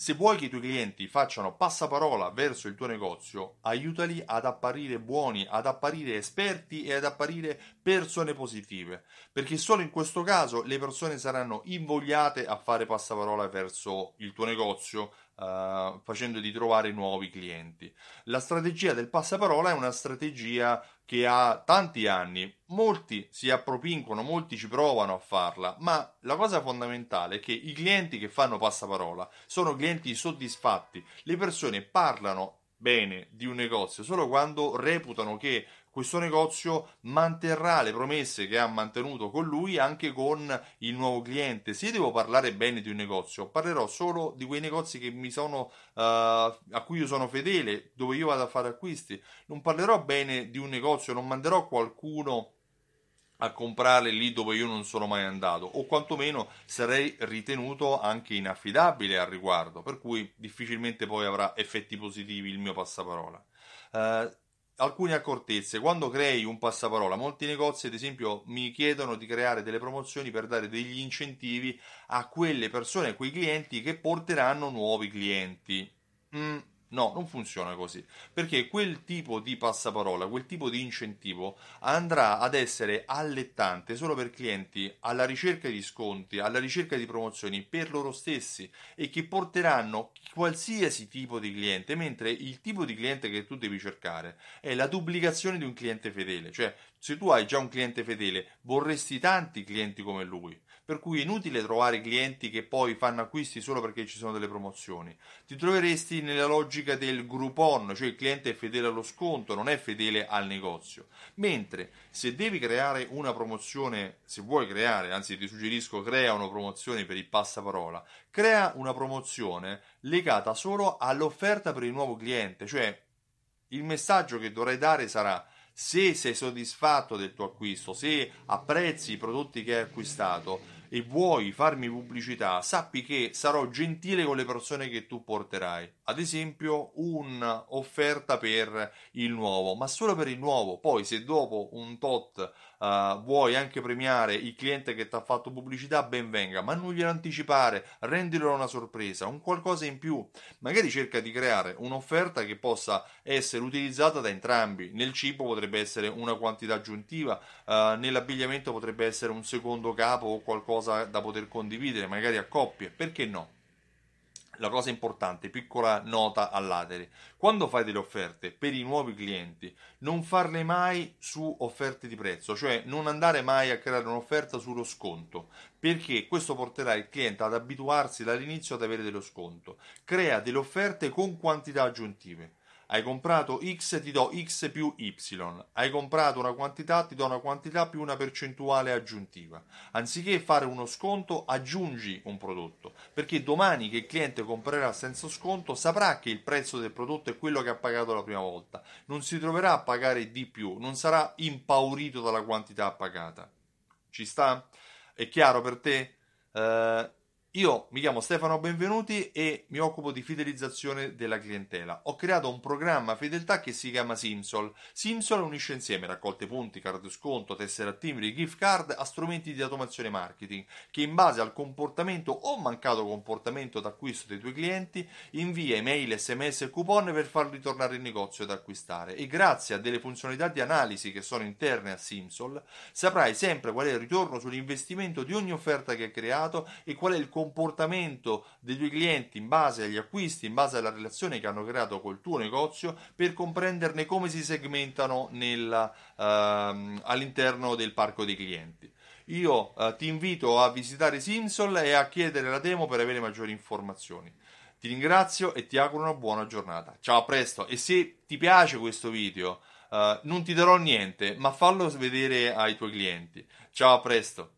Se vuoi che i tuoi clienti facciano passaparola verso il tuo negozio, aiutali ad apparire buoni, ad apparire esperti e ad apparire persone positive, perché solo in questo caso le persone saranno invogliate a fare passaparola verso il tuo negozio, uh, facendoti trovare nuovi clienti. La strategia del passaparola è una strategia che ha tanti anni, molti si appropinquano, molti ci provano a farla, ma la cosa fondamentale è che i clienti che fanno passaparola sono clienti soddisfatti, le persone parlano bene di un negozio solo quando reputano che questo negozio manterrà le promesse che ha mantenuto con lui anche con il nuovo cliente. Se io devo parlare bene di un negozio, parlerò solo di quei negozi che mi sono, uh, a cui io sono fedele, dove io vado a fare acquisti. Non parlerò bene di un negozio, non manderò qualcuno a comprare lì dove io non sono mai andato o quantomeno sarei ritenuto anche inaffidabile al riguardo per cui difficilmente poi avrà effetti positivi il mio passaparola uh, alcune accortezze. Quando crei un passaparola, molti negozi, ad esempio, mi chiedono di creare delle promozioni per dare degli incentivi a quelle persone, a quei clienti che porteranno nuovi clienti. Mm, No, non funziona così, perché quel tipo di passaparola, quel tipo di incentivo andrà ad essere allettante solo per clienti alla ricerca di sconti, alla ricerca di promozioni per loro stessi e che porteranno qualsiasi tipo di cliente, mentre il tipo di cliente che tu devi cercare è la duplicazione di un cliente fedele, cioè se tu hai già un cliente fedele vorresti tanti clienti come lui per cui è inutile trovare clienti che poi fanno acquisti solo perché ci sono delle promozioni. Ti troveresti nella logica del Groupon, cioè il cliente è fedele allo sconto, non è fedele al negozio. Mentre se devi creare una promozione, se vuoi creare, anzi ti suggerisco crea una promozione per il passaparola, crea una promozione legata solo all'offerta per il nuovo cliente, cioè il messaggio che dovrai dare sarà se sei soddisfatto del tuo acquisto, se apprezzi i prodotti che hai acquistato, e vuoi farmi pubblicità, sappi che sarò gentile con le persone che tu porterai. Ad esempio, un'offerta per il nuovo, ma solo per il nuovo. Poi, se dopo un tot uh, vuoi anche premiare il cliente che ti ha fatto pubblicità, ben venga, ma non glielo anticipare, rendilo una sorpresa, un qualcosa in più. Magari cerca di creare un'offerta che possa essere utilizzata da entrambi. Nel cibo potrebbe essere una quantità aggiuntiva, uh, nell'abbigliamento potrebbe essere un secondo capo o qualcosa da poter condividere, magari a coppie, perché no? la cosa importante, piccola nota all'atere, quando fai delle offerte per i nuovi clienti, non farle mai su offerte di prezzo, cioè non andare mai a creare un'offerta sullo sconto, perché questo porterà il cliente ad abituarsi dall'inizio ad avere dello sconto. Crea delle offerte con quantità aggiuntive. Hai comprato X, ti do X più Y. Hai comprato una quantità, ti do una quantità più una percentuale aggiuntiva. Anziché fare uno sconto, aggiungi un prodotto, perché domani che il cliente comprerà senza sconto saprà che il prezzo del prodotto è quello che ha pagato la prima volta. Non si troverà a pagare di più, non sarà impaurito dalla quantità pagata. Ci sta? È chiaro per te? Uh, io mi chiamo Stefano Benvenuti e mi occupo di fidelizzazione della clientela. Ho creato un programma fedeltà che si chiama Simsol. Simsol unisce insieme raccolte punti, card sconto, tessere attivi, gift card a strumenti di automazione marketing che in base al comportamento o mancato comportamento d'acquisto dei tuoi clienti invia email, sms e coupon per farli tornare in negozio ad acquistare e grazie a delle funzionalità di analisi che sono interne a Simsol saprai sempre qual è il ritorno sull'investimento di ogni offerta che hai creato e qual è il comportamento dei tuoi clienti in base agli acquisti, in base alla relazione che hanno creato col tuo negozio per comprenderne come si segmentano nella, uh, all'interno del parco dei clienti. Io uh, ti invito a visitare Simsol e a chiedere la demo per avere maggiori informazioni. Ti ringrazio e ti auguro una buona giornata. Ciao, a presto. E se ti piace questo video, uh, non ti darò niente, ma fallo vedere ai tuoi clienti. Ciao, a presto.